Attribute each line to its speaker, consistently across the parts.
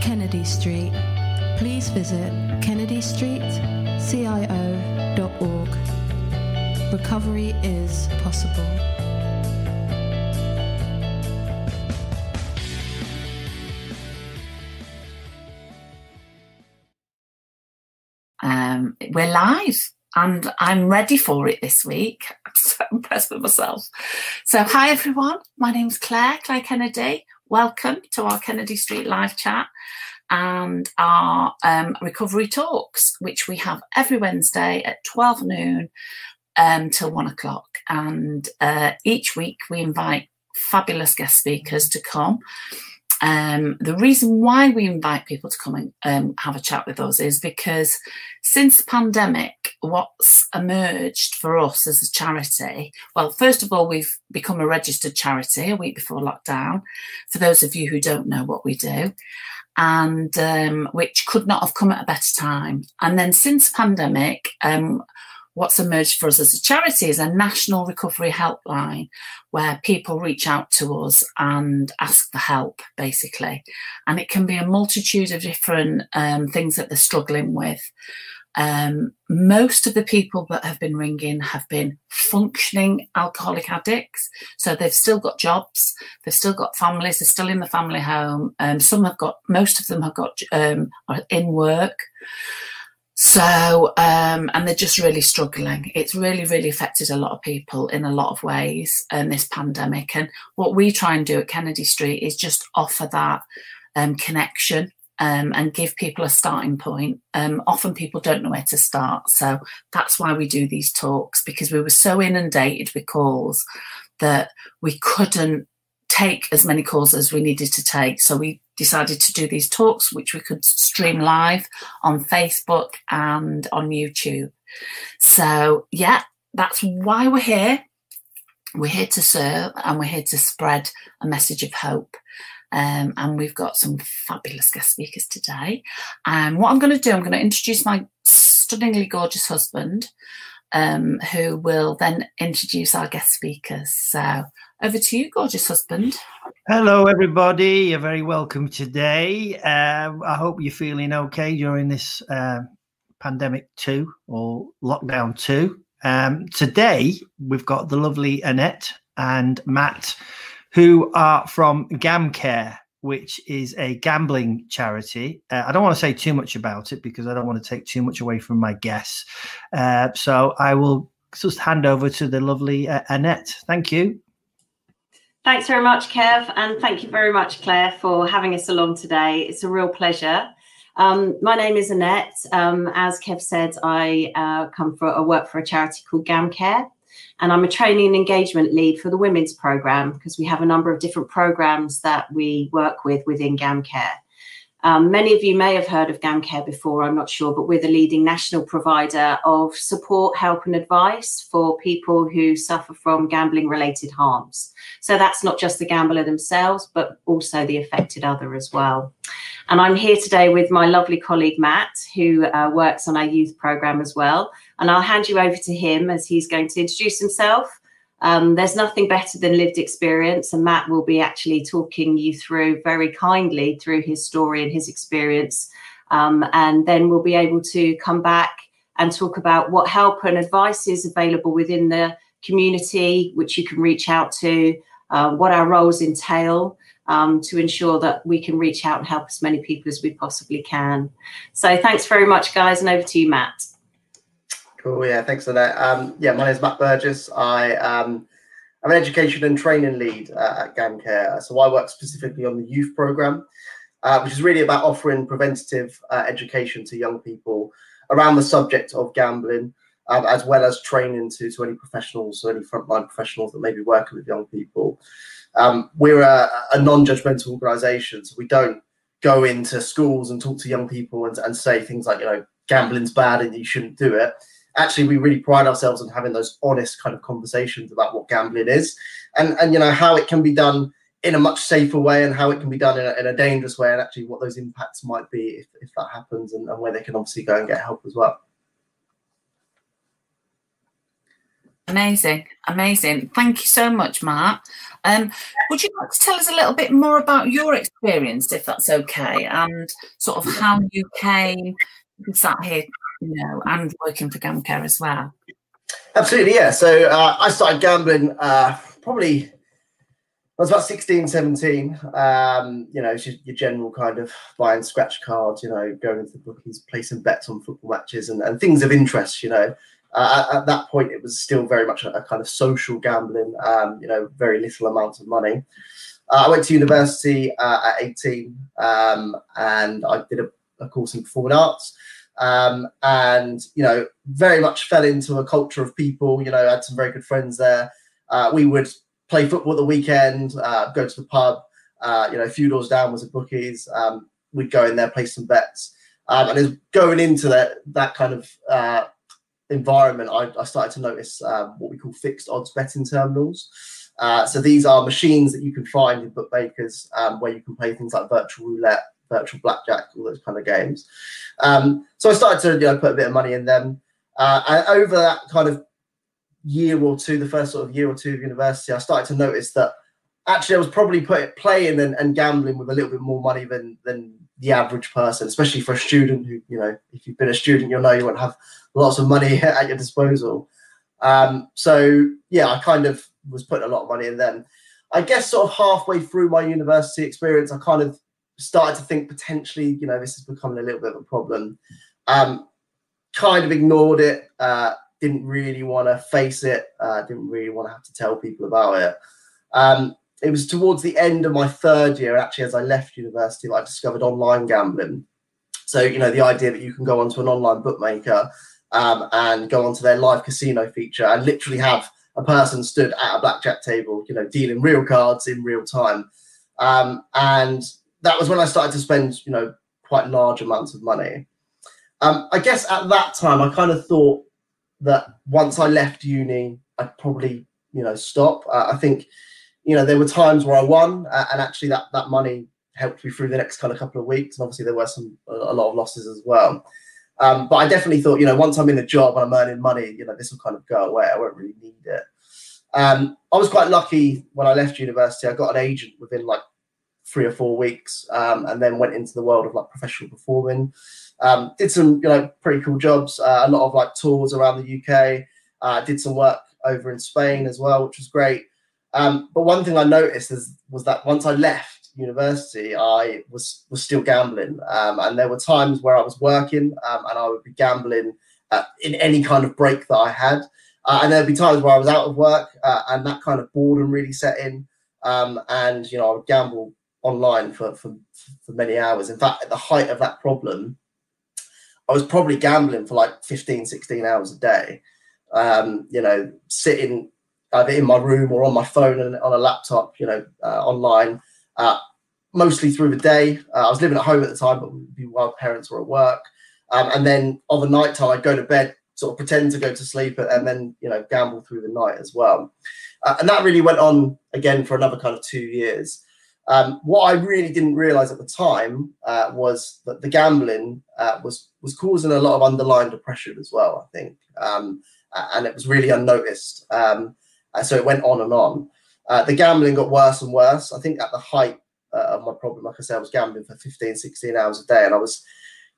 Speaker 1: Kennedy Street, please visit kennedystreetcio.org. Recovery is possible.
Speaker 2: Um, we're live and I'm ready for it this week. I'm so impressed with myself. So, hi everyone. My name's Claire, Claire Kennedy. Welcome to our Kennedy Street live chat and our um, recovery talks, which we have every Wednesday at 12 noon um, till one o'clock. And uh, each week we invite fabulous guest speakers to come um, the reason why we invite people to come and um, have a chat with us is because since the pandemic, what's emerged for us as a charity, well, first of all, we've become a registered charity a week before lockdown, for those of you who don't know what we do, and um, which could not have come at a better time. And then since pandemic, um, what's emerged for us as a charity is a national recovery helpline where people reach out to us and ask for help, basically. And it can be a multitude of different um, things that they're struggling with. Um, most of the people that have been ringing have been functioning alcoholic addicts. So they've still got jobs, they've still got families, they're still in the family home. Um, some have got, most of them have got um, in work. So, um, and they're just really struggling. It's really, really affected a lot of people in a lot of ways in this pandemic. And what we try and do at Kennedy Street is just offer that um, connection um, and give people a starting point. Um, often people don't know where to start. So that's why we do these talks because we were so inundated with calls that we couldn't take as many calls as we needed to take. So we decided to do these talks, which we could stream live on Facebook and on YouTube. So, yeah, that's why we're here. We're here to serve and we're here to spread a message of hope. Um, and we've got some fabulous guest speakers today. And what I'm going to do, I'm going to introduce my stunningly gorgeous husband, um, who will then introduce our guest speakers. So over to you, gorgeous husband.
Speaker 3: Hello, everybody. You're very welcome today. Uh, I hope you're feeling okay during this uh, pandemic two or lockdown two. Um, today, we've got the lovely Annette and Matt, who are from GamCare, which is a gambling charity. Uh, I don't want to say too much about it because I don't want to take too much away from my guests. Uh, so I will just hand over to the lovely uh, Annette. Thank you.
Speaker 4: Thanks very much, Kev, and thank you very much, Claire, for having us along today. It's a real pleasure. Um, my name is Annette. Um, as Kev said, I uh, come for a work for a charity called GamCare, and I'm a training and engagement lead for the women's program because we have a number of different programs that we work with within GamCare. Um, many of you may have heard of GamCare before, I'm not sure, but we're the leading national provider of support, help, and advice for people who suffer from gambling related harms. So that's not just the gambler themselves, but also the affected other as well. And I'm here today with my lovely colleague Matt, who uh, works on our youth program as well. And I'll hand you over to him as he's going to introduce himself um, there's nothing better than lived experience, and Matt will be actually talking you through very kindly through his story and his experience. Um, and then we'll be able to come back and talk about what help and advice is available within the community, which you can reach out to, uh, what our roles entail. Um, to ensure that we can reach out and help as many people as we possibly can. So, thanks very much, guys, and over to you, Matt.
Speaker 5: Cool. Yeah. Thanks for that. Um, yeah, my name is Matt Burgess. I um, I'm an education and training lead uh, at GamCare. So I work specifically on the youth program, uh, which is really about offering preventative uh, education to young people around the subject of gambling, um, as well as training to, to any professionals, or any frontline professionals that may be working with young people. Um, we're a, a non-judgmental organisation, so we don't go into schools and talk to young people and, and say things like, you know, gambling's bad and you shouldn't do it actually we really pride ourselves on having those honest kind of conversations about what gambling is and and you know how it can be done in a much safer way and how it can be done in a, in a dangerous way and actually what those impacts might be if, if that happens and, and where they can obviously go and get help as well
Speaker 2: Amazing, amazing. Thank you so much, Matt. Um, would you like to tell us a little bit more about your experience, if that's okay, and sort of how you came to sat here, you know, and working for GamCare as well?
Speaker 5: Absolutely, yeah. So uh, I started gambling uh, probably I was about 16, 17. Um, you know, just your general kind of buying scratch cards, you know, going into the bookies, placing bets on football matches and, and things of interest, you know. Uh, at, at, that point, it was still very much a, a kind of social gambling, um, you know, very little amount of money. Uh, I went to university uh, at 18 um, and I did a, a course in performing arts. Um, and you know very much fell into a culture of people you know had some very good friends there. Uh, we would play football at the weekend uh, go to the pub. Uh, you know a few doors down was a bookies. Um, we'd go in there play some bets. Um, and as going into that that kind of uh, environment I, I, started to notice um, what we call fixed odds betting terminals. Uh, so these are machines that you can find in bookmakers um, where you can play things like virtual roulette virtual blackjack, all those kind of games. Um, so I started to you know put a bit of money in them. Uh, and over that kind of year or two, the first sort of year or two of university, I started to notice that actually I was probably put, playing and, and gambling with a little bit more money than than the average person, especially for a student who, you know, if you've been a student, you'll know you won't have lots of money at your disposal. Um, so yeah, I kind of was putting a lot of money in them. I guess sort of halfway through my university experience, I kind of started to think potentially, you know, this is becoming a little bit of a problem. Um, kind of ignored it. Uh, didn't really want to face it. Uh, didn't really want to have to tell people about it. Um, it was towards the end of my third year, actually, as I left university, that I discovered online gambling. So, you know, the idea that you can go onto an online bookmaker um, and go onto their live casino feature and literally have a person stood at a blackjack table, you know, dealing real cards in real time. Um, and that was when I started to spend, you know, quite large amounts of money. Um, I guess at that time, I kind of thought that once I left uni, I'd probably, you know, stop. Uh, I think, you know, there were times where I won, uh, and actually that that money helped me through the next kind of couple of weeks. And obviously, there were some a, lot of losses as well. Um, but I definitely thought, you know, once I'm in a job and I'm earning money, you know, this will kind of go away. I won't really need it. Um, I was quite lucky when I left university. I got an agent within like three or four weeks, um, and then went into the world of like professional performing. Um, did some you know pretty cool jobs, uh, a lot of like tours around the UK. Uh, did some work over in Spain as well, which was great. Um, but one thing I noticed is, was that once I left university, I was was still gambling, um, and there were times where I was working um, and I would be gambling uh, in any kind of break that I had. Uh, and there'd be times where I was out of work uh, and that kind of boredom really set in. Um, and you know, I would gamble online for, for, for many hours. In fact, at the height of that problem, I was probably gambling for like 15, 16 hours a day. Um, you know, sitting either in my room or on my phone and on a laptop, you know, uh, online, uh, mostly through the day. Uh, I was living at home at the time, but while parents were at work. Um, and then a night time, I'd go to bed, sort of pretend to go to sleep, and then, you know, gamble through the night as well. Uh, and that really went on again for another kind of two years. Um, what I really didn't realize at the time uh, was that the gambling uh, was was causing a lot of underlying depression as well. I think, um, and it was really unnoticed. Um, so it went on and on. Uh, the gambling got worse and worse. I think at the height uh, of my problem, like I said, I was gambling for 15, 16 hours a day, and I was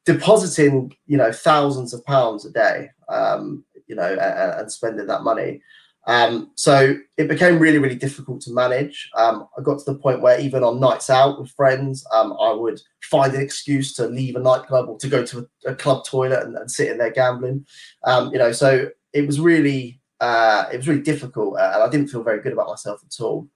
Speaker 5: depositing, you know, thousands of pounds a day, um, you know, and, and spending that money. Um, so it became really, really difficult to manage. Um, I got to the point where even on nights out with friends, um, I would find an excuse to leave a nightclub or to go to a, a club toilet and, and, sit in there gambling. Um, you know, so it was really, uh, it was really difficult, uh, and I didn't feel very good about myself at all.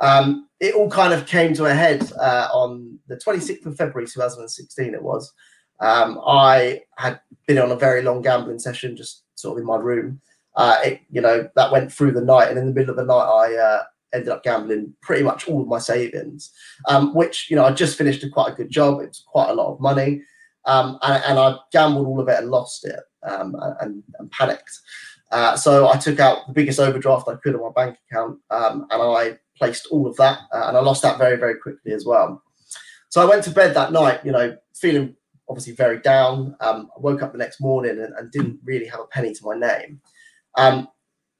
Speaker 5: Um, it all kind of came to a head uh, on the 26th of February 2016. It was. Um, I had been on a very long gambling session, just sort of in my room uh, it, you know, that went through the night, and in the middle of the night, I uh, ended up gambling pretty much all of my savings, um, which you know I just finished a quite a good job. It was quite a lot of money, um, and, and, I gambled all of it and lost it, um, and, and, panicked. Uh, so I took out the biggest overdraft I could on my bank account, um, and I placed all of that, uh, and I lost that very very quickly as well. So I went to bed that night, you know, feeling obviously very down. Um, I woke up the next morning and, and didn't really have a penny to my name. Um,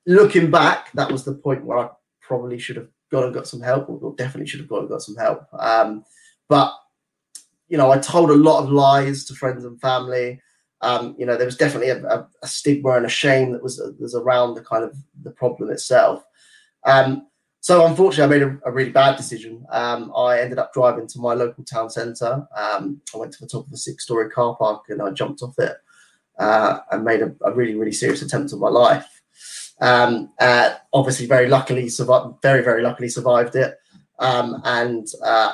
Speaker 5: looking back, that was the point where I probably should have gone and got some help, or definitely should have gone and got some help. Um, but you know, I told a lot of lies to friends and family. Um, you know, there was definitely a, a, a, stigma and a shame that was was around the kind of the problem itself. Um, so unfortunately, I made a, a really bad decision. Um, I ended up driving to my local town centre. Um, I went to the top of a six-story car park and I jumped off it uh, and made a, a, really, really serious attempt on my life. Um, uh, obviously, very luckily survived. Very, very luckily survived it. Um, and uh,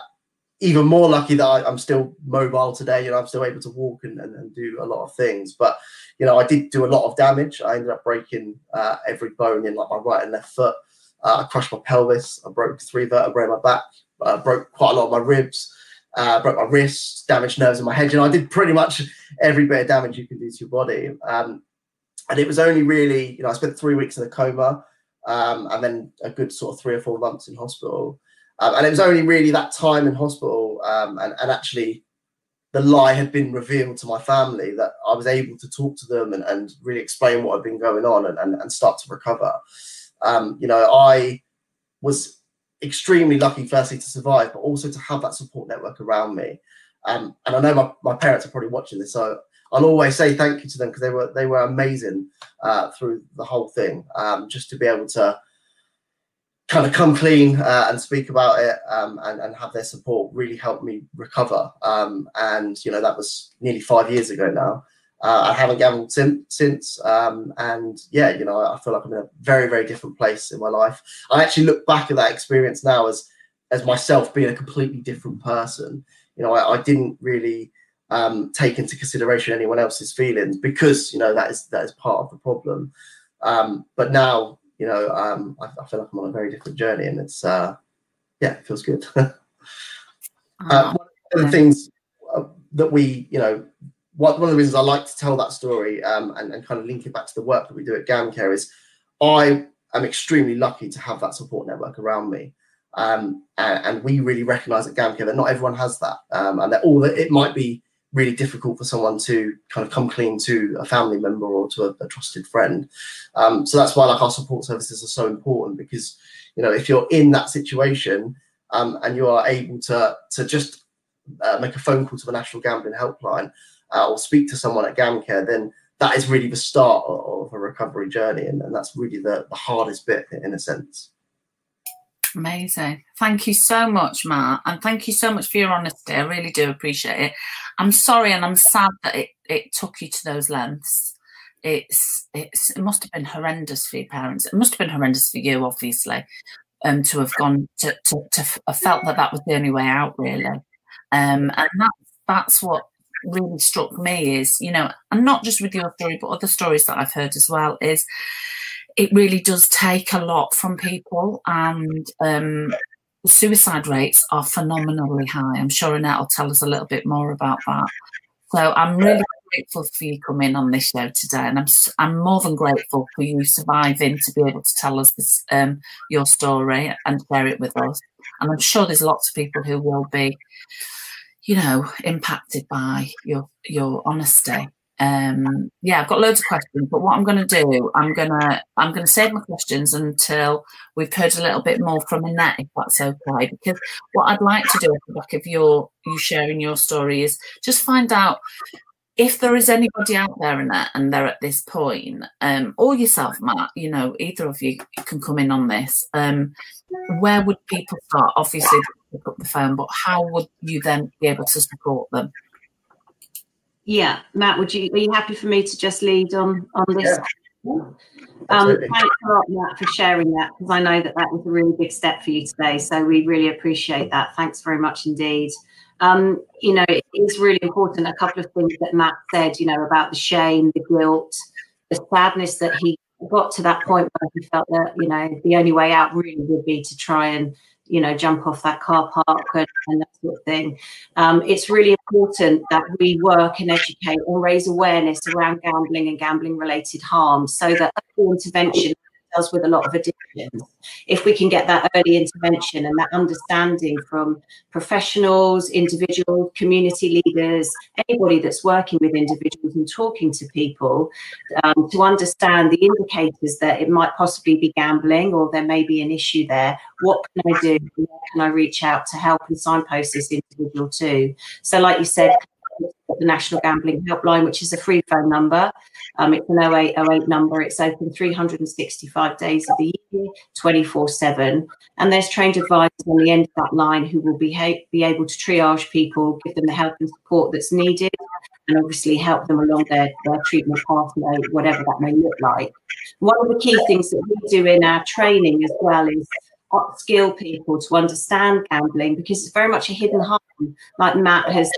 Speaker 5: even more lucky that I, am still mobile today. You know, I'm still able to walk and, and, and, do a lot of things. But you know, I did do a lot of damage. I ended up breaking uh, every bone in like my right and left foot. Uh, I crushed my pelvis. I broke three vertebrae in my back. I broke quite a lot of my ribs. Uh, broke my wrists, damaged nerves in my head. You know, I did pretty much every bit of damage you can do to your body. Um, and it was only really, you know, I spent three weeks in a coma, um, and then a good sort of three or four months in hospital. Um, and it was only really that time in hospital um, and, and actually the lie had been revealed to my family that I was able to talk to them and, and really explain what had been going on and, and, and start to recover. Um, you know, I was extremely lucky, firstly, to survive, but also to have that support network around me. Um, and I know my, my parents are probably watching this, so I'll always say thank you to them because they were they were amazing uh, through the whole thing. Um, just to be able to kind of come clean uh, and speak about it um, and, and, have their support really helped me recover. Um, and, you know, that was nearly five years ago now. Uh, I haven't gambled since, since um, and yeah, you know, I feel like I'm in a very, very different place in my life. I actually look back at that experience now as as myself being a completely different person. You know, I, I didn't really um, take into consideration anyone else's feelings because you know that is that is part of the problem. Um, but now you know, um, I, I, feel like I'm on a very different journey, and it's uh, yeah, it feels good. uh, one of the things uh, that we, you know, one, one of the reasons I like to tell that story um, and, and kind of link it back to the work that we do at GamCare is I am extremely lucky to have that support network around me. Um, and, and, we really recognize at GamCare that not everyone has that, um, and that all that it might be really difficult for someone to kind of come clean to a family member or to a, a trusted friend. Um, so that's why like our support services are so important because you know if you're in that situation um, and you are able to to just uh, make a phone call to the National Gambling Helpline uh, or speak to someone at GamCare, then that is really the start of, a recovery journey, and, and that's really the, the hardest bit in a sense.
Speaker 2: Amazing. Thank you so much, Matt. And thank you so much for your honesty. I really do appreciate it. I'm sorry and I'm sad that it, it took you to those lengths. It's it's it must have been horrendous for your parents. It must have been horrendous for you, obviously, um, to have gone to to, to have felt that that was the only way out, really. Um, and that that's what really struck me is, you know, and not just with your story, but other stories that I've heard as well, is it really does take a lot from people and um, suicide rates are phenomenally high. I'm sure Annette will tell us a little bit more about that. So I'm really grateful for you coming on this show today, and I'm I'm more than grateful for you surviving to be able to tell us this, um, your story and share it with us. And I'm sure there's lots of people who will be, you know, impacted by your your honesty um, yeah, I've got loads of questions, but what I'm going to do, I'm to I'm to save my questions until we've heard a little bit more from Annette, if that's okay. Because what I'd like to do at the back of your you sharing your story is just find out if there is anybody out there in that and they're at this point, um, or yourself, Matt, you know, either of you can come in on this. Um, where would people start? Obviously, pick up the phone, but how would you then be able to support them?
Speaker 4: Yeah, Matt, would you are you happy for me to just lead on on this? Yeah. Um, thanks a lot, Matt, for sharing that because I know that that was a really big step for you today. So we really appreciate that. Thanks very much indeed. Um, you know, it is really important. A couple of things that Matt said, you know, about the shame, the guilt, the sadness that he got to that point where he felt that, you know, the only way out really would be to try and you know, jump off that car park and, and that sort of thing. Um, it's really important that we work and educate and raise awareness around gambling and gambling related harm so that intervention does with a lot of addictions. If we can get that early intervention and that understanding from professionals, individuals, community leaders, anybody that's working with individuals and talking to people um, to understand the indicators that it might possibly be gambling or there may be an issue there, what can I do? Where can I reach out to help and signpost this individual to? So, like you said, the National Gambling Helpline, which is a free phone number. Um, it's an 0808 number. It's open 365 days of the year, 24 7. And there's trained advisors on the end of that line who will be, ha- be able to triage people, give them the help and support that's needed, and obviously help them along their, their treatment pathway, whatever that may look like. One of the key things that we do in our training as well is upskill people to understand gambling because it's very much a hidden harm, like Matt has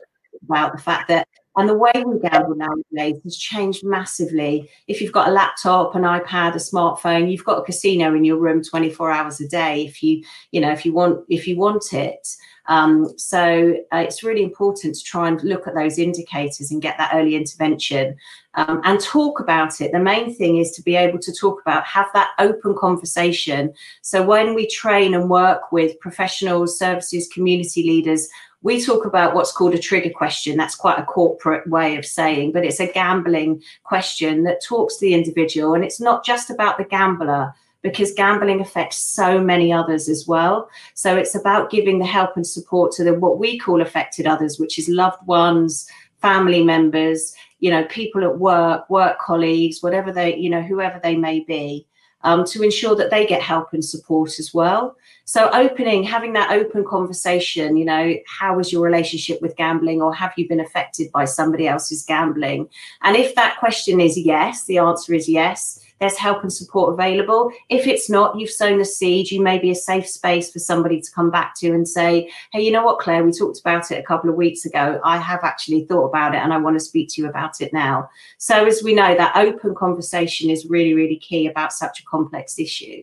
Speaker 4: about the fact that and the way we gamble nowadays has changed massively. If you've got a laptop, an iPad, a smartphone, you've got a casino in your room 24 hours a day. If you, you know, if you want, if you want it. Um, so uh, it's really important to try and look at those indicators and get that early intervention um, and talk about it. The main thing is to be able to talk about, have that open conversation. So when we train and work with professionals, services, community leaders, we talk about what's called a trigger question. That's quite a corporate way of saying, but it's a gambling question that talks to the individual. And it's not just about the gambler because gambling affects so many others as well. So it's about giving the help and support to the what we call affected others, which is loved ones, family members, you know, people at work, work colleagues, whatever they, you know, whoever they may be um, to ensure that they get help and support as well. So, opening, having that open conversation, you know, how was your relationship with gambling, or have you been affected by somebody else's gambling? And if that question is yes, the answer is yes there's help and support available. If it's not, you've sown the seed, you may be a safe space for somebody to come back to and say, hey, you know what, Claire, we talked about it a couple of weeks ago. I have actually thought about it and I want to speak to you about it now. So, as we know, that open conversation is really, really key about such a complex issue.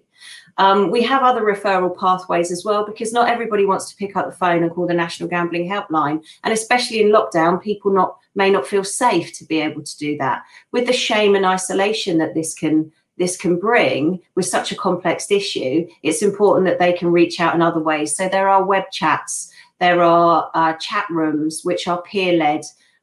Speaker 4: Um, we have other referral pathways as well because not everybody wants to pick up the phone and call the National Gambling Helpline. And especially in lockdown, people not may not feel safe to be able to do that. With the shame and isolation that this can this can bring with such a complex issue, it's important that they can reach out in other ways. So there are web chats, there are uh, chat rooms which are peer led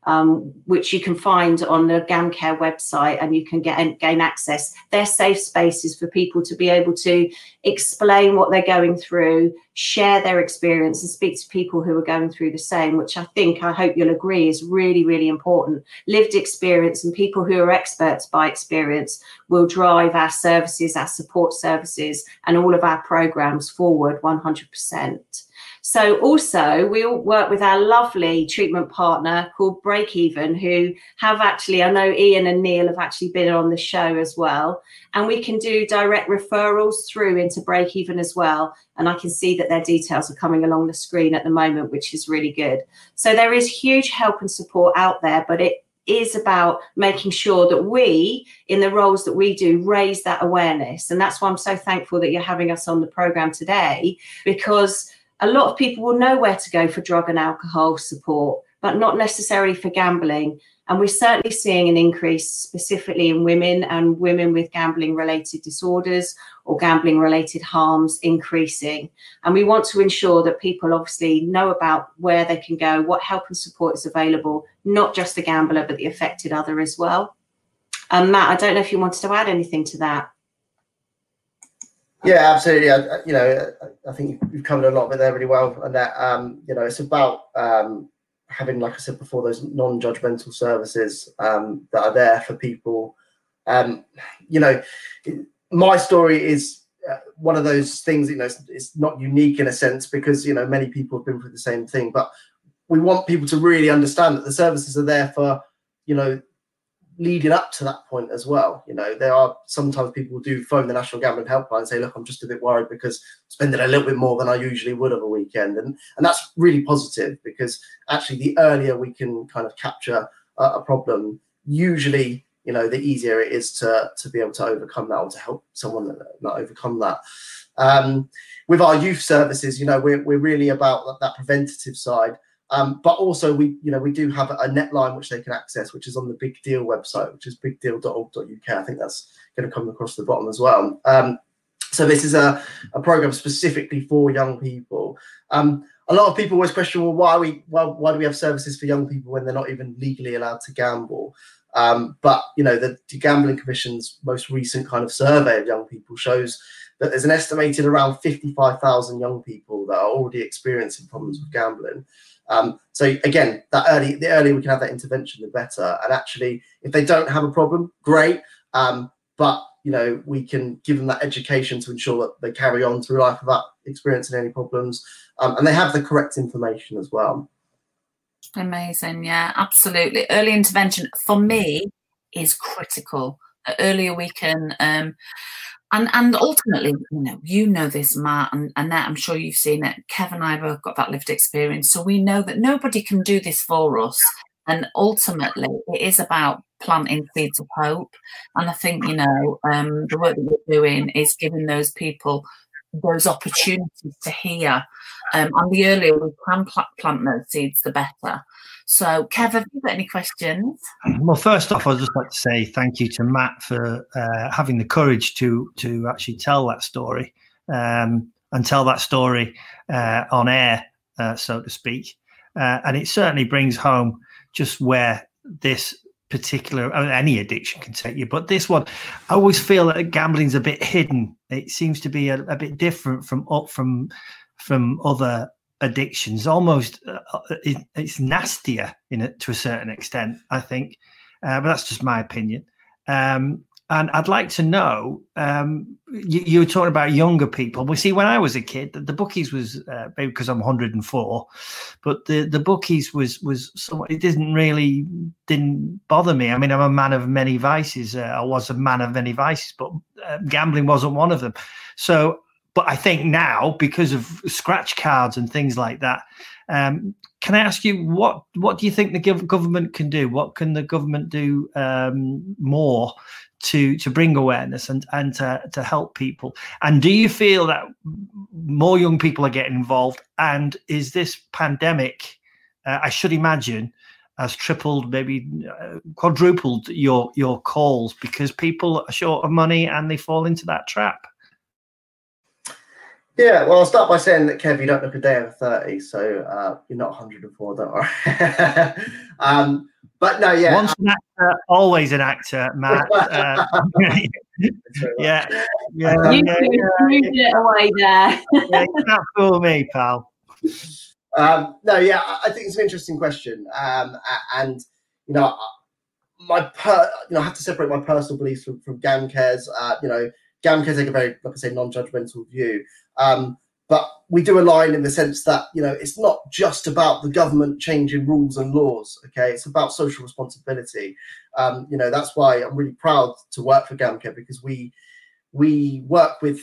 Speaker 4: um, which you can find on the GamCare website and you can get gain access. They're safe spaces for people to be able to explain what they're going through, share their experience, and speak to people who are going through the same, which I think, I hope you'll agree, is really, really important. Lived experience and people who are experts by experience will drive our services, our support services, and all of our programs forward 100%. So also we all work with our lovely treatment partner called Breakeven, who have actually, I know Ian and Neil have actually been on the show as well. And we can do direct referrals through into Breakeven as well. And I can see that their details are coming along the screen at the moment, which is really good. So there is huge help and support out there, but it is about making sure that we, in the roles that we do, raise that awareness. And that's why I'm so thankful that you're having us on the program today, because a lot of people will know where to go for drug and alcohol support, but not necessarily for gambling. And we're certainly seeing an increase specifically in women and women with gambling related disorders or gambling related harms increasing. And we want to ensure that people obviously know about where they can go, what help and support is available, not just the gambler, but the affected other as well. Um, Matt, I don't know if you wanted to add anything to that.
Speaker 5: Yeah, absolutely. I, you know, I think you've covered a lot of it there really well, and that um, you know, it's about um, having, like I said before, those non-judgmental services um, that are there for people. Um, you know, my story is uh, one of those things. You know, it's, it's not unique in a sense because you know many people have been through the same thing, but we want people to really understand that the services are there for you know leading up to that point as well. You know, there are sometimes people do phone the National Gambling Helpline and say, "Look, I'm just a bit worried because spending a little bit more than I usually would of a weekend," and and that's really positive because actually, the earlier we can kind of capture a, a problem, usually, you know, the easier it is to to be able to overcome that or to help someone not overcome that. Um, with our youth services, you know, we're we're really about that, that preventative side Um, but also we, you know, we do have a NetLine which they can access, which is on the Big Deal website, which is bigdeal.org.uk. I think that's going to come across the bottom as well. Um, so this is a, a program specifically for young people. Um, a lot of people always question, well, why we why, why do we have services for young people when they're not even legally allowed to gamble? Um, but you know, the, the Gambling Commission's most recent kind of survey of young people shows that there's an estimated around 55,000 young people that are already experiencing problems with gambling. Um, so again, that early, the earlier we can have that intervention, the better. And actually, if they don't have a problem, great. Um, but you know, we can give them that education to ensure that they carry on through life without experiencing any problems, um, and they have the correct information as well.
Speaker 2: Amazing, yeah, absolutely. Early intervention for me is critical. The earlier we can um, and and ultimately, you know, you know this, Matt and Annette. I'm sure you've seen it. Kevin and I both got that lived experience, so we know that nobody can do this for us. And ultimately, it is about planting seeds of hope. And I think you know um, the work that we're doing is giving those people those opportunities to hear. Um, and the earlier we can plant those seeds, the better. So, Kev, have you got any questions?
Speaker 3: Well, first off, I'd just like to say thank you to Matt for uh, having the courage to to actually tell that story um, and tell that story uh, on air, uh, so to speak. Uh, and it certainly brings home just where this particular any addiction can take you but this one i always feel that gambling's a bit hidden it seems to be a, a bit different from up from from other addictions almost uh, uh, it, it's nastier in it to a certain extent i think uh, but that's just my opinion um, and I'd like to know, um, you, you, were talking about younger people. We see when I was a kid, the, the bookies was uh, maybe because I'm 104, but the, the bookies was was somewhat, it didn't really didn't bother me. I mean, I'm a man of many vices. Uh, I was a man of many vices, but uh, gambling wasn't one of them. So, but I think now because of scratch cards and things like that, um, can I ask you what what do you think the government can do? What can the government do um, more to to bring awareness and and to, to help people? And do you feel that more young people are getting involved? And is this pandemic uh, i should imagine has tripled maybe uh, quadrupled your your calls because people are short of money and they fall into that trap
Speaker 5: yeah, well, I'll start by saying that Kev, you don't look a day over thirty, so uh, you're not 104. Don't worry. um, but no, yeah.
Speaker 3: Once an actor, always an actor, Matt. Uh, yeah,
Speaker 4: yeah. You, yeah, you yeah, it away there.
Speaker 3: yeah, you can't fool me, pal.
Speaker 5: Um, no, yeah, I think it's an interesting question, um, and you know, my per, you know, I have to separate my personal beliefs from, from GamCares. Uh, you know, GamCares take a very, like I say, non-judgmental view. Um, but we do align in the sense that you know it's not just about the government changing rules and laws okay? It's about social responsibility. Um, you know that's why i'm really proud to work for GamCare because we we work with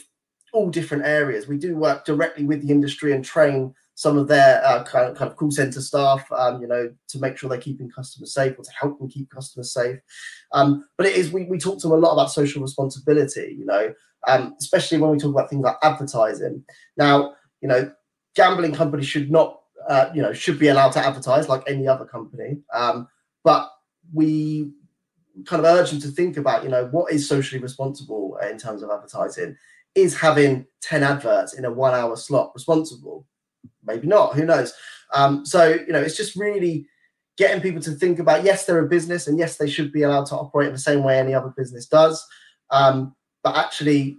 Speaker 5: all different areas. We do work directly with the industry and train some of their uh, kind, of, kind of call center staff um, you know to make sure they're keeping customers safe or to help them keep customers safe. Um, but it is we, we talk to them a lot about social responsibility you know um, especially when we talk about things like advertising. Now, you know, gambling companies should not, uh, you know, should be allowed to advertise like any other company. Um, but we kind of urge them to think about, you know, what is socially responsible in terms of advertising. Is having 10 adverts in a one hour slot responsible? Maybe not, who knows? Um, so, you know, it's just really getting people to think about yes, they're a business and yes, they should be allowed to operate in the same way any other business does. Um, but actually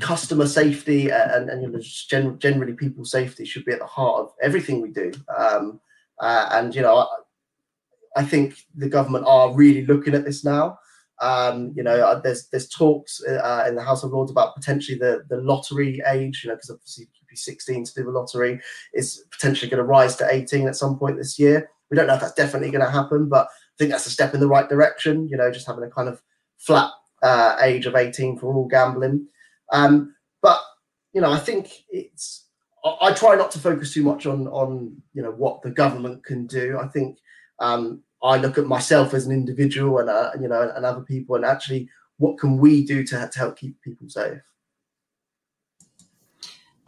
Speaker 5: customer safety and, and you know, gen- generally people safety should be at the heart of everything we do. Um, uh, and you know, I, I, think the government are really looking at this now. Um, you know, uh, there's there's talks uh, in the House of Lords about potentially the the lottery age. You know, because obviously you be 16 to do the lottery is potentially going to rise to 18 at some point this year. We don't know if that's definitely going to happen, but I think that's a step in the right direction. You know, just having a kind of flat uh, age of 18 for all gambling. Um, but you know, I think it's. I, I, try not to focus too much on on you know what the government can do. I think um, I look at myself as an individual and uh, you know and other people, and actually, what can we do to, to help keep people safe?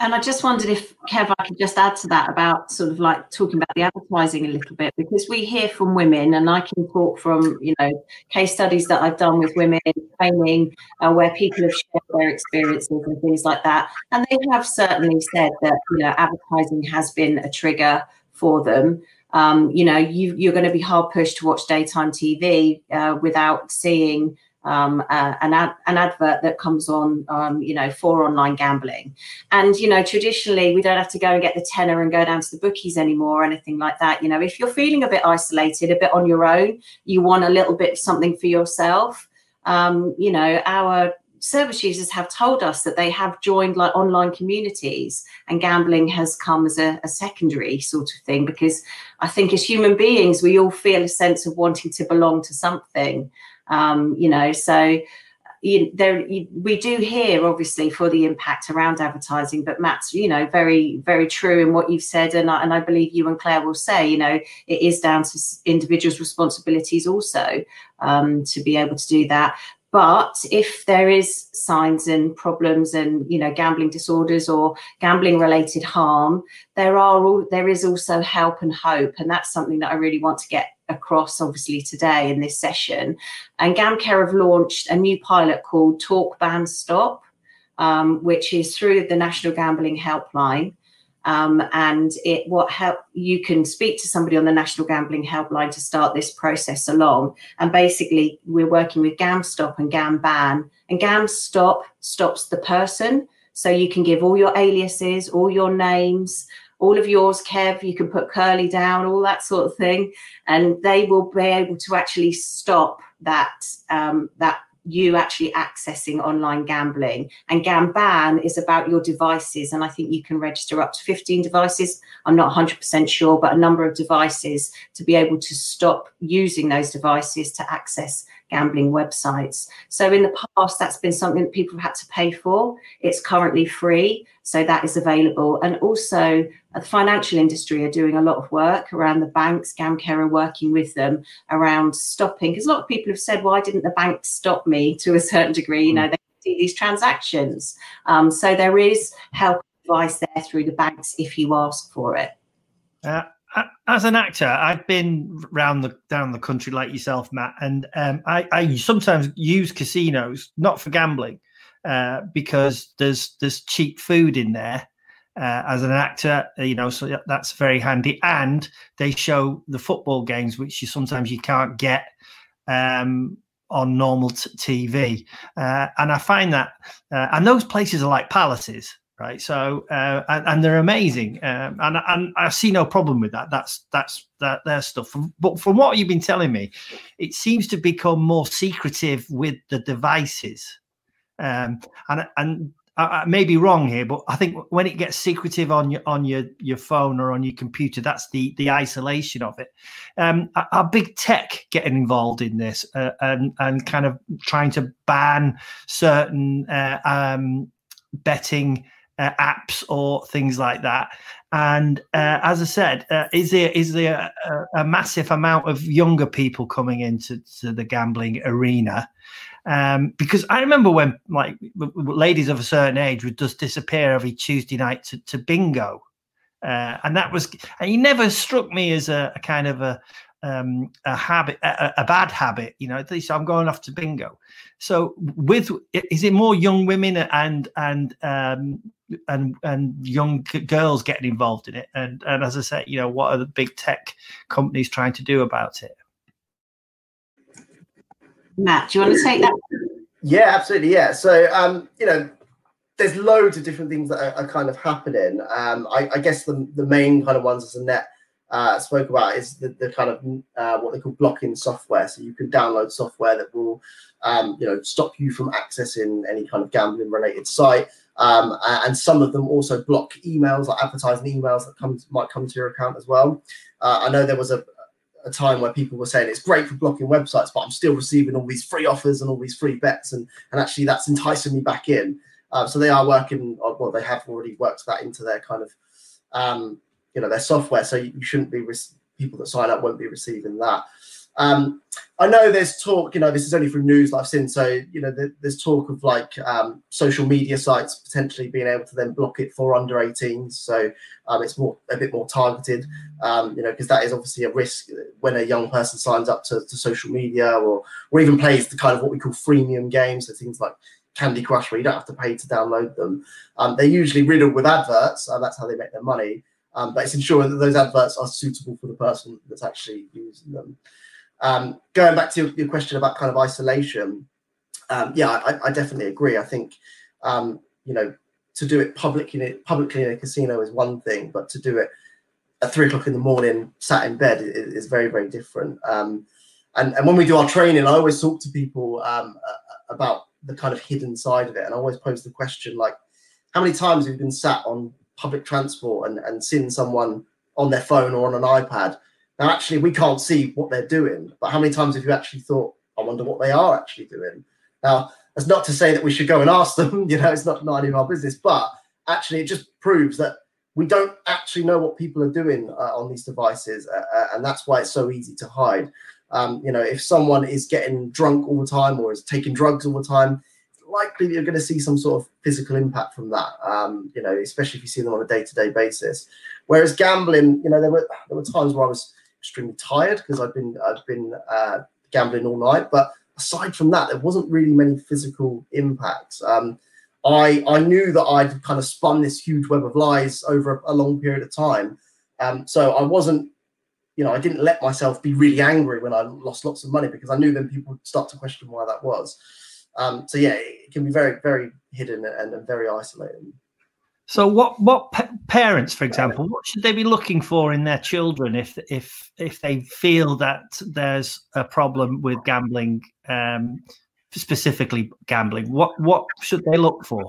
Speaker 4: And I just wondered if Kev, I could just add to that about sort of like talking about the advertising a little bit because we hear from women, and I can talk from you know case studies that I've done with women training uh, where people have shared their experiences and things like that, and they have certainly said that you know advertising has been a trigger for them. Um, you know, you, are going to be hard pushed to watch daytime TV uh, without seeing um, uh, an, ad, an advert that comes on, um, you know, for online gambling. And, you know, traditionally, we don't have to go and get the tenner and go down to the bookies anymore or anything like that. You know, if you're feeling a bit isolated, a bit on your own, you want a little bit of something for yourself. Um, you know, our service users have told us that they have joined like online communities and gambling has come as a, a, secondary sort of thing because i think as human beings we all feel a sense of wanting to belong to something um, you know, so you, there you, we do hear obviously for the impact around advertising, but Matt's you know very very true in what you've said, and I, and I believe you and Claire will say you know it is down to individuals' responsibilities also um, to be able to do that. But if there is signs and problems and you know gambling disorders or gambling related harm, there are all, there is also help and hope, and that's something that I really want to get across obviously today in this session. And GamCare have launched a new pilot called Talk Ban Stop, um, which is through the National Gambling Helpline. Um, and it what help you can speak to somebody on the National Gambling Helpline to start this process along. And basically, we're working with GamStop and GamBan. And GamStop stops the person, so you can give all your aliases, all your names, all of yours, Kev. You can put Curly down, all that sort of thing, and they will be able to actually stop that um, that you actually accessing online gambling. And GamBan is about your devices. And I think you can register up to 15 devices. I'm not 100% sure, but a number of devices to be able to stop using those devices to access gambling websites. So in the past, that's been something that people have had to pay for. It's currently free. So that is available. And also, uh, the financial industry are doing a lot of work around the banks. GamCare are working with them around stopping, because a lot of people have said, why didn't the bank stop me to a certain degree? You know, they see these transactions. Um, so there is help advice there through the banks if you ask for it.
Speaker 3: Uh, as an actor, I've been round the down the country like yourself, Matt, and um, I, I, sometimes use casinos not for gambling uh, because there's there's cheap food in there. Uh, as an actor, you know, so that's very handy, and they show the football games, which you sometimes you can't get um, on normal t- TV, uh, and I find that, uh, and those places are like palaces right? So uh, and, and, they're amazing, um, and and I see no problem with that. That's that's that their stuff. But from what you've been telling me, it seems to become more secretive with the devices, um, and and. I, I may be wrong here, but I think when it gets secretive on your on your your phone or on your computer, that's the the isolation of it. Um, are big tech getting involved in this uh, and and kind of trying to ban certain uh, um, betting uh, apps or things like that. And uh, as I said, uh, is there is there a, a, massive amount of younger people coming into the gambling arena? Um, because I remember when like ladies of a certain age would just disappear every Tuesday night to, to bingo, uh, and that was and he never struck me as a, a kind of a um, a habit, a, a, bad habit. You know, at least I'm going off to bingo. So, with is it more young women and and um, and and young girls getting involved in it? And and as I said, you know, what are the big tech companies trying to do about it?
Speaker 4: Matt, do you want to take that?
Speaker 5: Yeah, absolutely. Yeah. So, um, you know, there's loads of different things that are, are kind of happening. Um, I, I, guess the, the main kind of ones as Annette uh, spoke about is the, the kind of uh, what they call blocking software. So you can download software that will, um, you know, stop you from accessing any kind of gambling related site. Um, and some of them also block emails, like advertising emails that come might come to your account as well. Uh, I know there was a, a time where people were saying it's great for blocking websites, but I'm still receiving all these free offers and all these free bets, and and actually that's enticing me back in. Uh, so they are working, on, well, they have already worked that into their kind of um, you know their software so you shouldn't be people that sign up won't be receiving that Um, I know there's talk, you know, this is only from news I've seen. So, you know, there's talk of like um, social media sites potentially being able to then block it for under 18s. So um, it's more a bit more targeted, um, you know, because that is obviously a risk when a young person signs up to, to, social media or, or even plays the kind of what we call freemium games. So things like Candy Crush, where you don't have to pay to download them. Um, they're usually riddled with adverts, and that's how they make their money. Um, but it's ensuring that those adverts are suitable for the person that's actually using them. Um, going back to your, question about kind of isolation, um, yeah, I, I, definitely agree. I think um, you know to do it publicly publicly in a casino is one thing, but to do it at three o'clock in the morning, sat in bed, is, is very very different. Um, and and when we do our training, I always talk to people um, about the kind of hidden side of it, and I always pose the question like, how many times have you been sat on public transport and, and seen someone on their phone or on an iPad now, actually, we can't see what they're doing, but how many times have you actually thought, I wonder what they are actually doing? Now, that's not to say that we should go and ask them, you know, it's not, not any of our business, but actually, it just proves that we don't actually know what people are doing uh, on these devices, uh, uh, and that's why it's so easy to hide. Um, you know, if someone is getting drunk all the time or is taking drugs all the time, likely you're going to see some sort of physical impact from that. Um, you know, especially if you see them on a day-to-day basis. Whereas gambling, you know, there were there were times where I was extremely tired because I'd been I'd been uh, gambling all night. But aside from that, there wasn't really many physical impacts. Um, I I knew that I'd kind of spun this huge web of lies over a, a long period of time. Um, so I wasn't, you know, I didn't let myself be really angry when I lost lots of money because I knew then people would start to question why that was. Um, so yeah, it can be very very hidden and, and very isolating.
Speaker 3: So, what what parents, for example, what should they be looking for in their children if if if they feel that there's a problem with gambling, um, specifically gambling? What what should they look for?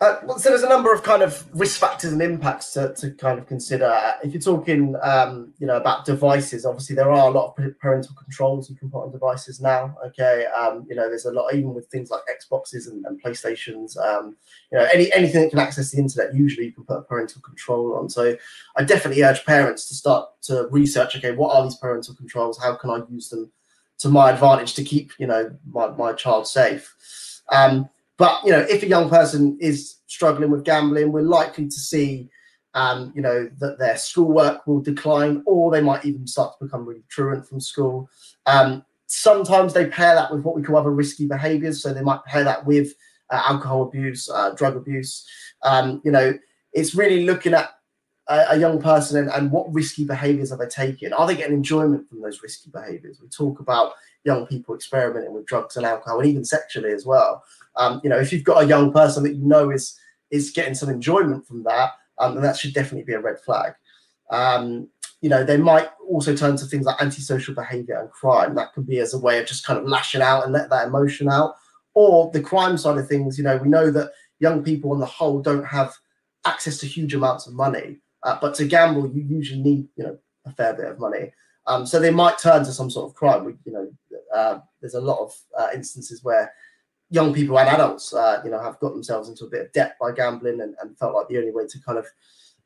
Speaker 5: Uh, so there's a number of kind of risk factors and impacts to, to kind of consider. Uh, if you're talking, um, you know, about devices, obviously there are a lot of parental controls you can put on devices now. Okay, um, you know, there's a lot even with things like Xboxes and, and PlayStations. Um, you know, any anything that can access the internet, usually you can put a parental control on. So I definitely urge parents to start to research. Okay, what are these parental controls? How can I use them to my advantage to keep, you know, my my child safe? Um, but you know, if a young person is struggling with gambling, we're likely to see, um, you know, that their schoolwork will decline, or they might even start to become really truant from school. Um, sometimes they pair that with what we call other risky behaviours, so they might pair that with uh, alcohol abuse, uh, drug abuse. Um, you know, it's really looking at a, a young person and, and, what risky behaviours are they taking? Are they getting enjoyment from those risky behaviours? We talk about young people experimenting with drugs and alcohol, and even sexually as well. Um, you know, if you've got a young person that you know is is getting some enjoyment from that, um, then that should definitely be a red flag. Um, you know, they might also turn to things like antisocial behavior and crime. That could be as a way of just kind of lashing out and let that emotion out. Or the crime side of things, you know, we know that young people on the whole don't have access to huge amounts of money. Uh, but to gamble, you usually need, you know, a fair bit of money. Um, so they might turn to some sort of crime. We, you know, uh, there's a lot of uh, instances where young people and adults, uh, you know, have got themselves into a bit of debt by gambling and, and felt like the only way to kind of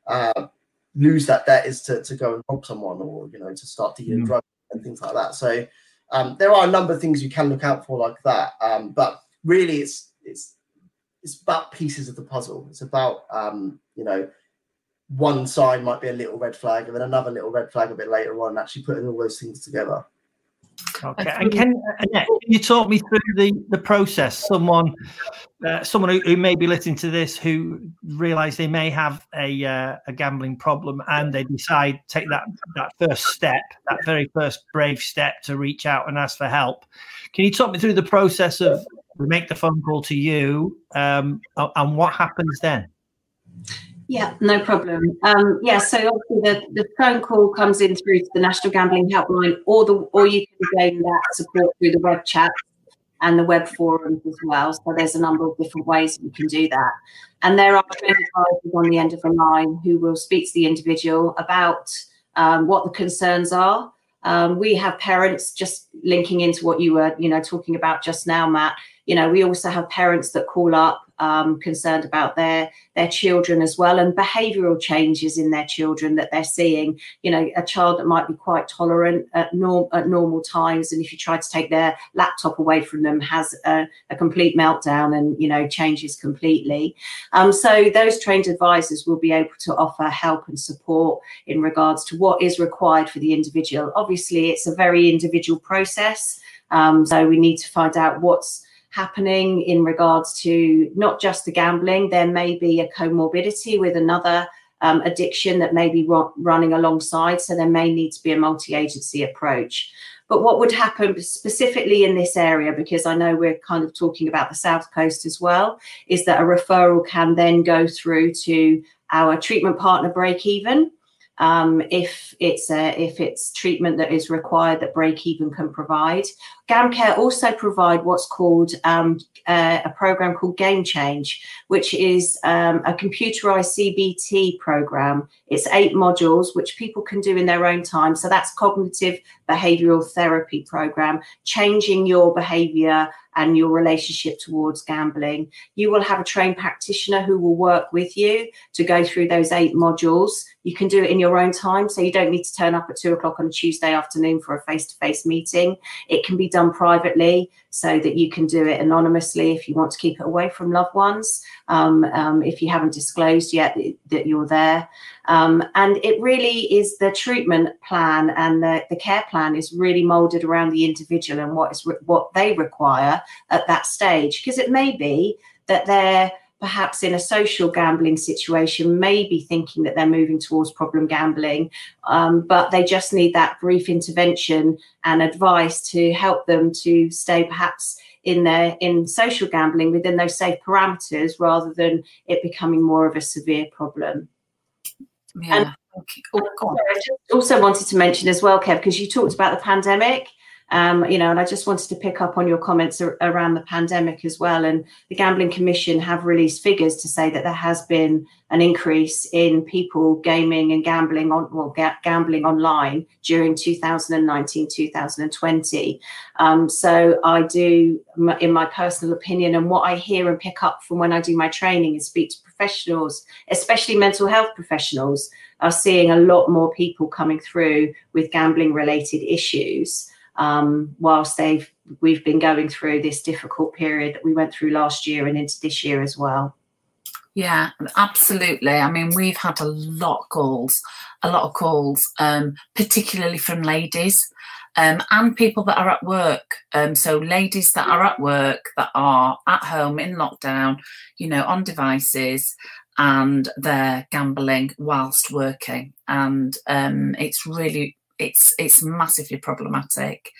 Speaker 5: uh, lose that debt is to, to go and rob someone or, you know, to start dealing mm. drugs and things like that. So um, there are a number of things you can look out for like that. Um, but really it's, it's, it's about pieces of the puzzle. It's about, um, you know, one sign might be a little red flag and then another little red flag a bit later on, actually putting all those things together.
Speaker 3: Okay, and can, Annette, can you talk me through the, the process? Someone, uh, someone who, who, may be listening to this who realise they may have a uh, a gambling problem and they decide take that that first step, that very first brave step to reach out and ask for help. Can you talk me through the process of we make the phone call to you um, and what happens then?
Speaker 4: Yeah, no problem. Um, yeah, so obviously the, the phone call comes in through to the National Gambling Helpline, or the or you can gain that support through the web chat and the web forums as well. So there's a number of different ways you can do that. And there are trained advisors on the end of the line who will speak to the individual about um, what the concerns are. Um, we have parents just linking into what you were, you know, talking about just now, Matt. You know, we also have parents that call up um, concerned about their their children as well and behavioural changes in their children that they're seeing. You know, a child that might be quite tolerant at, norm, at normal times, and if you try to take their laptop away from them, has a, a complete meltdown and you know changes completely. Um, so those trained advisors will be able to offer help and support in regards to what is required for the individual. Obviously, it's a very individual process. Um, so we need to find out what's happening in regards to not just the gambling, there may be a comorbidity with another um, addiction that may be running alongside. So there may need to be a multi agency approach. But what would happen specifically in this area, because I know we're kind of talking about the South Coast as well, is that a referral can then go through to our treatment partner Breakeven um, if it's a, if it's treatment that is required that Breakeven can provide. GamCare also provide what's called um, uh, a program called Game Change, which is um, a computerized CBT program. It's eight modules which people can do in their own time. So that's cognitive behavioral therapy program, changing your behavior and your relationship towards gambling. You will have a trained practitioner who will work with you to go through those eight modules. You can do it in your own time, so you don't need to turn up at two o'clock on a Tuesday afternoon for a face to face meeting. It can be done privately so that you can do it anonymously if you want to keep it away from loved ones, um, um, if you haven't disclosed yet that you're there. Um, and it really is the treatment plan and the, the care plan is really molded around the individual and what is re- what they require at that stage. Because it may be that they're perhaps in a social gambling situation, maybe thinking that they're moving towards problem gambling, um, but they just need that brief intervention and advice to help them to stay perhaps in their in social gambling within those safe parameters rather than it becoming more of a severe problem. Yeah. And okay. oh, I also wanted to mention as well, Kev, because you talked about the pandemic um, you know, and I just wanted to pick up on your comments ar- around the pandemic as well. And the Gambling Commission have released figures to say that there has been an increase in people gaming and gambling on well ga- gambling online during 2019 2020 um, so i do in my personal opinion and what i hear and pick up from when i do my training and speak to professionals especially mental health professionals are seeing a lot more people coming through with gambling related issues um, whilst they've we've been going through this difficult period that we went through last year and into this year as well.
Speaker 2: Yeah, absolutely. I mean, we've had a lot of calls, a lot of calls, um, particularly from ladies um, and people that are at work. Um, so, ladies that are at work, that are at home in lockdown, you know, on devices, and they're gambling whilst working. And um, it's really it's it's massively problematic.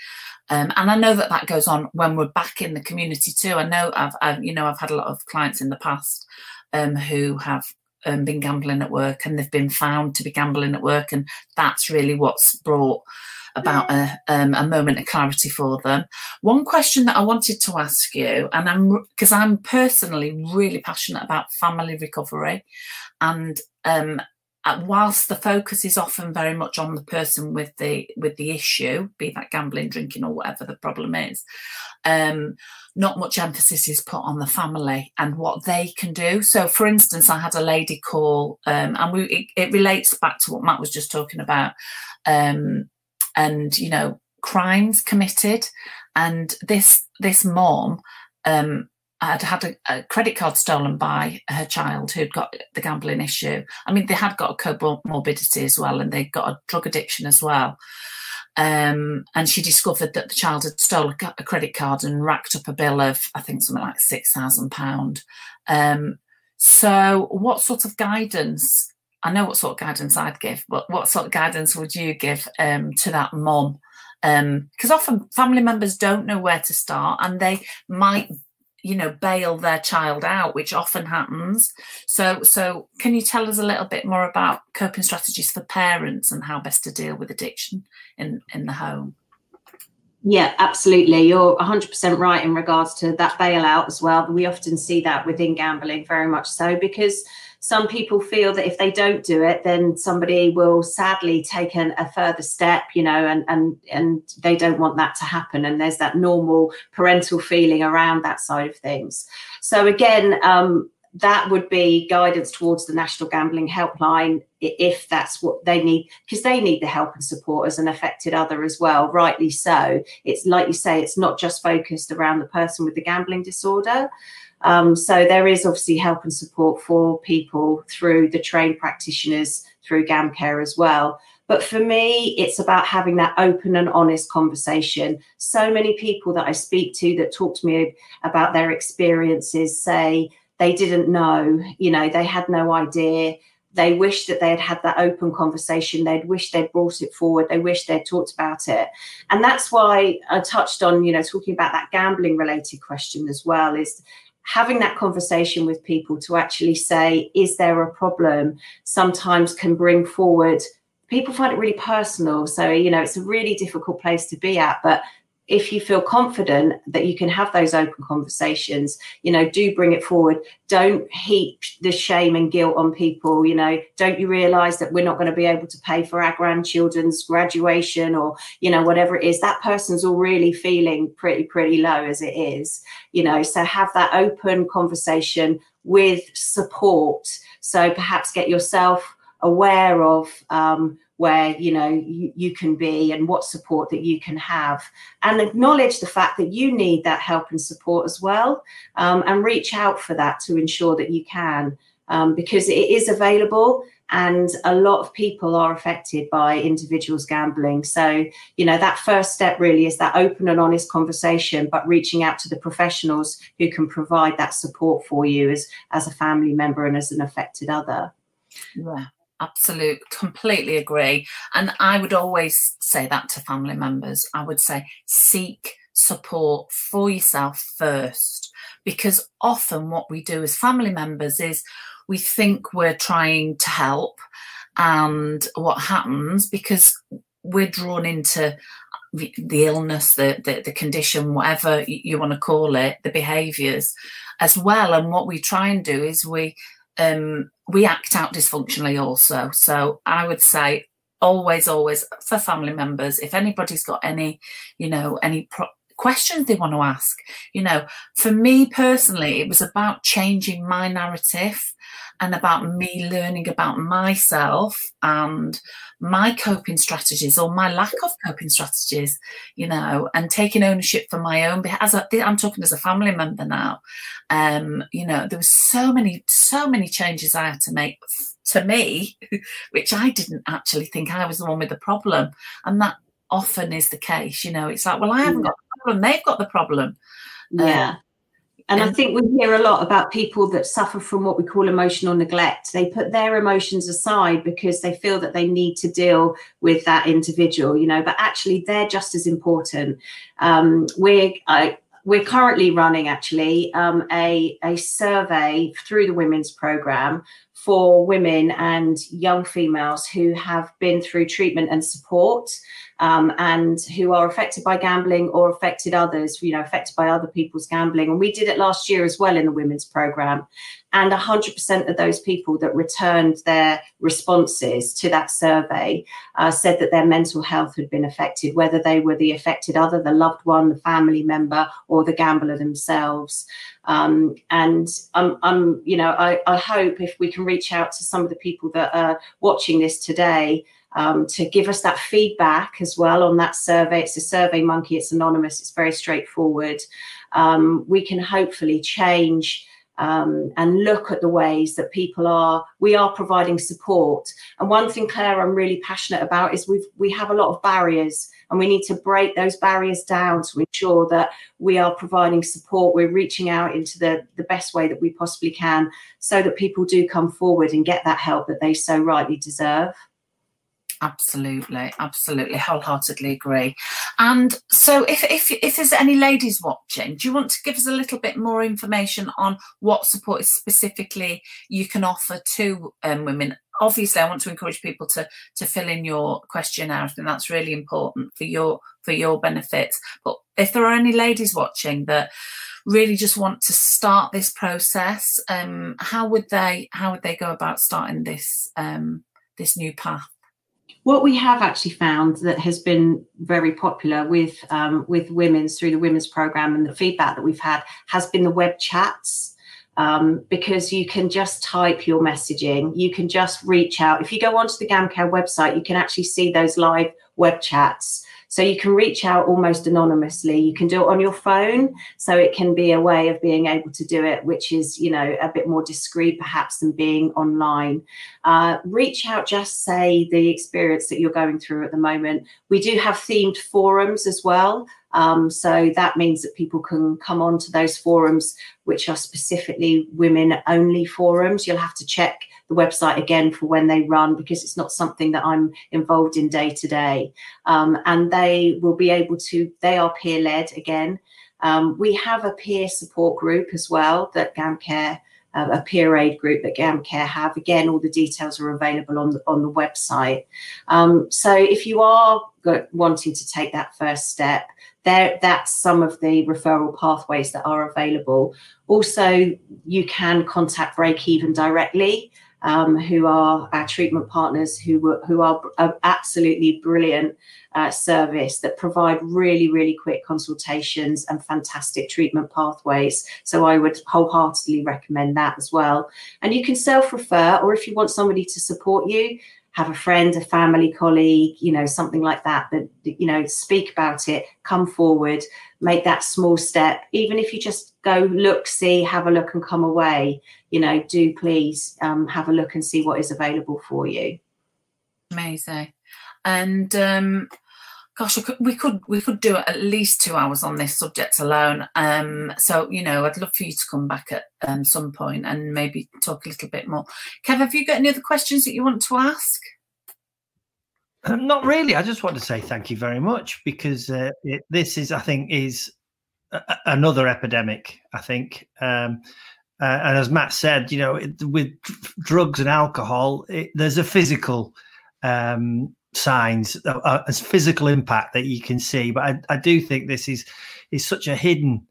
Speaker 2: Um, and I know that that goes on when we're back in the community too. I know I've, I've you know I've had a lot of clients in the past um, who have um, been gambling at work and they've been found to be gambling at work, and that's really what's brought about a, um, a moment of clarity for them. One question that I wanted to ask you, and I'm because I'm personally really passionate about family recovery, and um, uh, whilst the focus is often very much on the person with the with the issue, be that gambling, drinking, or whatever the problem is, um, not much emphasis is put on the family and what they can do. So, for instance, I had a lady call, um, and we it, it, relates back to what Matt was just talking about, um, and you know, crimes committed, and this this mom um, had had a, a, credit card stolen by her child who'd got the gambling issue. I mean, they had got a comorbidity as well, and they got a drug addiction as well. Um, and she discovered that the child had stolen a credit card and racked up a bill of, I think, something like six thousand um, pound. So, what sort of guidance? I know what sort of guidance I'd give, but what sort of guidance would you give um, to that mum? because um, often family members don't know where to start and they might you know bail their child out which often happens. So so can you tell us a little bit more about coping strategies for parents and how best to deal with addiction in in the home?
Speaker 4: Yeah absolutely. You're 100% right in regards to that bailout as well. We often see that within gambling very much so because some people feel that if they don't do it, then somebody will sadly take an, a further step, you know, and and and they don't want that to happen. And there's that normal parental feeling around that side of things. So again, um, that would be guidance towards the National Gambling Helpline if that's what they need, because they need the help and support as an affected other as well, rightly so. It's like you say, it's not just focused around the person with the gambling disorder. Um, so there is obviously help and support for people through the trained practitioners through GamCare as well. But for me, it's about having that open and honest conversation. So many people that I speak to that talk to me about their experiences say they didn't know, you know, they had no idea. They wish that they had had that open conversation. They'd wish they'd brought it forward. They wish they'd talked about it. And that's why I touched on, you know, talking about that gambling related question as well is having that conversation with people to actually say, is there a problem, sometimes can bring forward. People find it really personal. So, you know, it's a really difficult place to be at. But if you feel confident that you can have those open conversations you know do bring it forward. Don't heap the shame and guilt on people you know. Don't you realize that we're not going to be able to pay for our grandchildren's graduation or you know whatever it is? That person's all really feeling pretty pretty low as it is you know. So have that open conversation with support. So perhaps get yourself aware of um, where you know you, you can be and what support that you can have. And acknowledge the fact that you need that help and support as well um, and reach out for that to ensure that you can um, because it is available and a lot of people are affected by individuals gambling. So you know that first step really is that open and honest conversation but reaching out to the professionals who can provide that support for you as as a family member and as an affected other.
Speaker 2: Yeah absolute completely agree. And i would always say that to family members. I would say seek support for yourself first. Because often what we do as family members is we think we're trying to help and what happens because we're drawn into the illness the, the, the condition whatever you want to call it the behaviors as well. And what we try and do is we um, we act out dysfunctionally also. So I would say always, always for family members, if anybody's got any, you know, any pro- questions they want to ask, you know, for me personally, it was about changing my narrative and about me learning about myself and my coping strategies or my lack of coping strategies, you know, and taking ownership for my own. As I'm talking as a family member now, um, you know, there was so many, so many changes I had to make to me, which I didn't actually think I was the one with the problem, and that often is the case. You know, it's like, well, I haven't got the problem; they've got the problem.
Speaker 4: Yeah. Um, and I think we hear a lot about people that suffer from what we call emotional neglect. They put their emotions aside because they feel that they need to deal with that individual, you know, but actually they're just as important. Um, we're, I, we're currently running actually um, a, a survey through the women's program for women and young females who have been through treatment and support um, and who are affected by gambling or affected others, you know, affected by other people's gambling. And we did it last year as well in the women's program. And 100% of those people that returned their responses to that survey uh, said that their mental health had been affected, whether they were the affected other, the loved one, the family member, or the gambler themselves. Um, and I'm, I'm, you know, I, I hope if we can reach out to some of the people that are watching this today um, to give us that feedback as well on that survey. It's a SurveyMonkey, it's anonymous, it's very straightforward. Um, we can hopefully change um, and look at the ways that people are we are providing support. And one thing claire i'm really passionate about is we we have a lot of barriers and we need to break those barriers down to ensure that we are providing support. We're reaching out into the the best way that we possibly can so that people do come forward and get that help that they so rightly deserve
Speaker 2: Absolutely, absolutely, wholeheartedly agree. And so, if if if there's any ladies watching, do you want to give us a little bit more information on what support specifically you can offer to um, women? Obviously, I want to encourage people to to fill in your questionnaire. I think that's really important for your for your benefits. But if there are any ladies watching that really just want to start this process, um, how would they how would they go about starting this um, this new path?
Speaker 4: What we have actually found that has been very popular with um, with women's through the women's program and the feedback that we've had has been the web chats. Um, because you can just type your messaging, you can just reach out. If you go onto the GamCare website, you can actually see those live web chats so you can reach out almost anonymously. You can do it on your phone. So it can be a way of being able to do it, which is, you know, a bit more discreet perhaps than being online. Uh, reach out, just say the experience that you're going through at the moment. We do have themed forums as well. Um, so that means that people can come on to those forums, which are specifically women only forums. You'll have to check the website again for when they run because it's not something that I'm involved in day to day. Um, and they will be able to, they are peer led again. Um, we have a peer support group as well that GamCare uh, a peer aid group that GamCare have. Again, all the details are available on the, on the website. Um, so if you are wanting to take that first step, there that's some of the referral pathways that are available. Also, you can contact Breakeven directly. Um, who are our treatment partners who who are, absolutely brilliant uh, service that provide really really quick consultations and fantastic treatment pathways so i would wholeheartedly recommend that as well and you can self refer or if you want somebody to support you have a friend, a family colleague, you know, something like that, that, you know, speak about it, come forward, make that small step. Even if you just go look, see, have a look and come away, you know, do please um, have a look and see what is available for you.
Speaker 2: Amazing. And um, gosh, could, we could we could do at least two hours on this subject alone. Um, so you know, I'd love for you to come back at um, some point and maybe talk a little bit more. Kev, have you got any other questions that you want to ask?
Speaker 3: Um, not really. I just want to say thank you very much because uh, it, this is, I think, is another epidemic. I think, um, uh, and as Matt said, you know, it, with drugs and alcohol, it, there's a physical um, signs, uh, physical impact that you can see. But I, I do think this is is such a hidden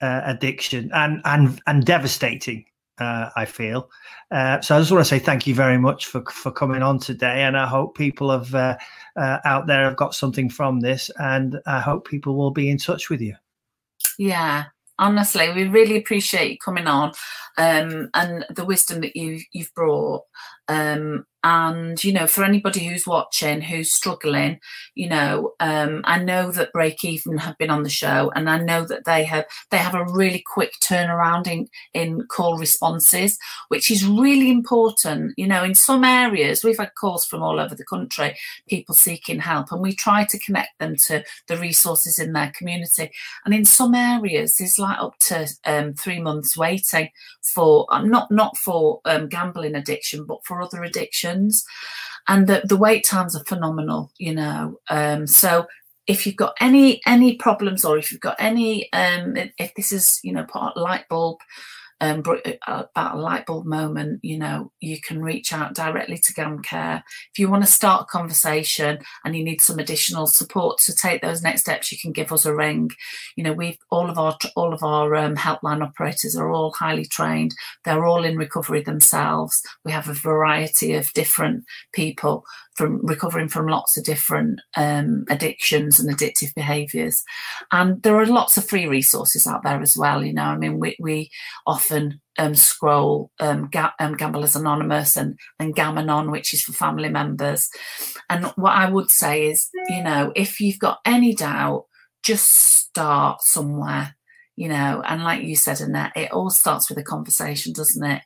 Speaker 3: uh, addiction and and and devastating. Uh, I feel uh, so. I just want to say thank you very much for for coming on today, and I hope people have uh, out there have got something from this, and I hope people will be in touch with you.
Speaker 2: Yeah, honestly, we really appreciate you coming on um, and the wisdom that you you've brought. Um, and you know for anybody who's watching who's struggling you know um, i know that Breakeven have been on the show and i know that they have they have a really quick turnaround in in call responses which is really important. You know in some areas we've had calls from all over the country people seeking help and we try to connect them to the resources in their community. And in some areas there's like up to um, three months waiting for um, not not for um, gambling addiction but for other and the, the wait times are phenomenal you know. Um, so if you've got any any problems or if you've got any um, if this is you know part light bulb um, uh, about a light bulb moment, you know, you can reach out directly to GamCare. If you want to start a conversation and you need some additional support to take those next steps, you can give us a ring. You know, we've all of our all of our um, helpline operators are all highly trained. They're all in recovery themselves. We have a variety of different people from recovering from lots of different um, addictions and addictive behaviours. And there are lots of free resources out there as well. You know, I mean, we, we often um, scroll um, Ga- um, Gamblers Anonymous and, and Gam-Anon, which is for family members. And what I would say is, you know, if you've got any doubt, just start somewhere, you know. And like you said, Annette, it all starts with a conversation, doesn't it?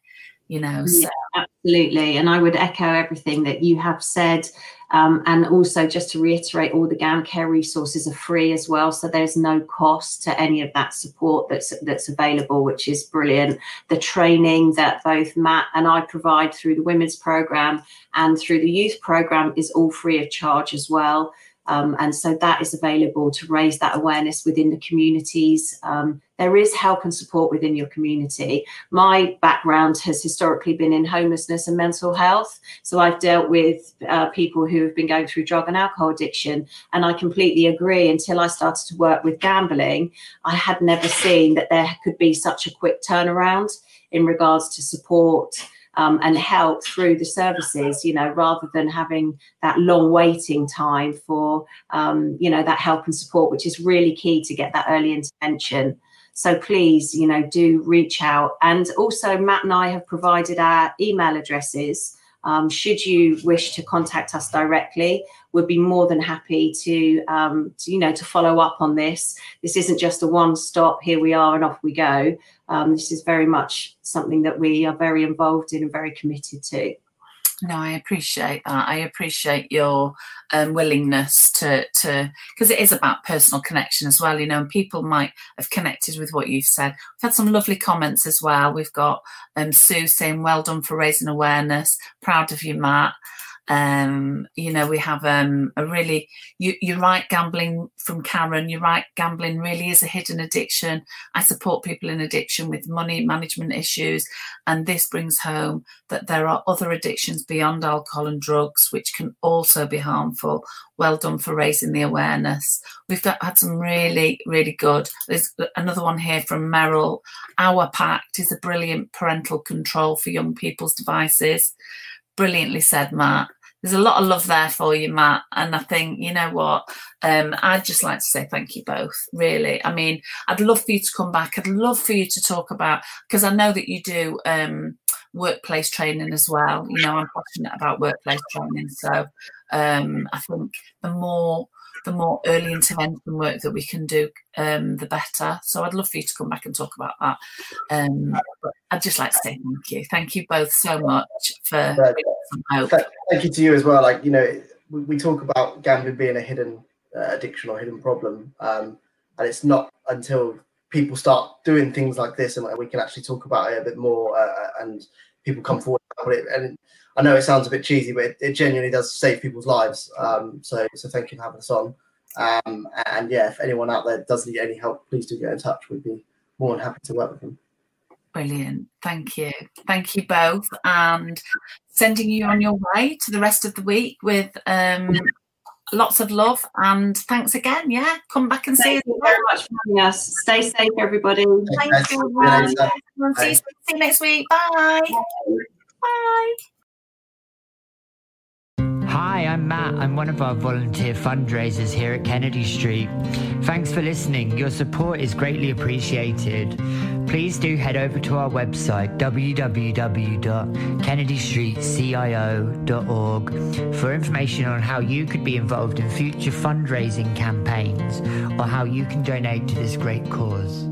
Speaker 2: You know
Speaker 4: so. yeah, absolutely. And i would echo everything that you have said. Um, and also just to reiterate all the GamCare resources are free as well. So there's no cost to any of that support that's that's available which is brilliant. The training that both matt and i provide through the women's program and through the youth program is all free of charge as well Um, and so that is available to raise that awareness within the communities. Um, there is help and support within your community. My background has historically been in homelessness and mental health. So I've dealt with uh, people who have been going through drug and alcohol addiction. And I completely agree. Until I started to work with gambling, I had never seen that there could be such a quick turnaround in regards to support um, and help through the services, you know, rather than having that long waiting time for, um, you know, that help and support, which is really key to get that early intervention. So please, you know, do reach out. And also, Matt and I have provided our email addresses. Um, should you wish to contact us directly, we'd be more than happy to, um, to, you know, to follow up on this. This isn't just a one-stop. Here we are, and off we go. Um, this is very much something that we are very involved in and very committed to.
Speaker 2: No, I appreciate that. I appreciate your um, willingness to to because it is about personal connection as well. You know, and people might have connected with what you've said. We've had some lovely comments as well. We've got um, Sue saying, "Well done for raising awareness. Proud of you, Matt." Um, you know, we have um, a really, you, you're right, gambling from Karen, you're right, gambling really is a hidden addiction. I support people in addiction with money management issues. And this brings home that there are other addictions beyond alcohol and drugs, which can also be harmful. Well done for raising the awareness. We've got, had some really, really good. There's another one here from Merrill. OurPact is a brilliant parental control for young people's devices brilliantly said, Matt. There's a lot of love there for you, Matt. And I think, you know what? Um, I'd just like to say thank you both, really. I mean, I'd love for you to come back. I'd love for you to talk about, because I know that you do um, workplace training as well. You know, I'm passionate about workplace training. So um, I think the more the more early intervention work that we can do, um, the better. So I'd love for you to come back and talk about that. Um, I'd just like to say thank you. Thank you both so much for
Speaker 5: hope. Thank you to you as well. Like, you know, we, we talk about gambling being a hidden uh, addiction or hidden problem. Um, and it's not until people start doing things like this and we can actually talk about it a bit more uh, and people come forward. And I know it sounds a bit cheesy, but it, it genuinely does save people's lives. Um, so, so thank you for having us on. Um, and yeah, if anyone out there does need any help, please do get in touch. We'd be more than happy to work with them.
Speaker 2: Brilliant. Thank you. Thank you both. And sending you on your way to the rest of the week with um, lots of love. And thanks again. Yeah. Come back and
Speaker 4: Thank
Speaker 2: see
Speaker 4: you very much for having us. Stay safe, everybody.
Speaker 2: Thank you. See you, see you next week. Bye. Bye.
Speaker 6: Hi, I'm Matt. I'm one of our volunteer fundraisers here at Kennedy Street. Thanks for listening. Your support is greatly appreciated. Please do head over to our website www.kennedystreetcio.org for information on how you could be involved in future fundraising campaigns or how you can donate to this great cause.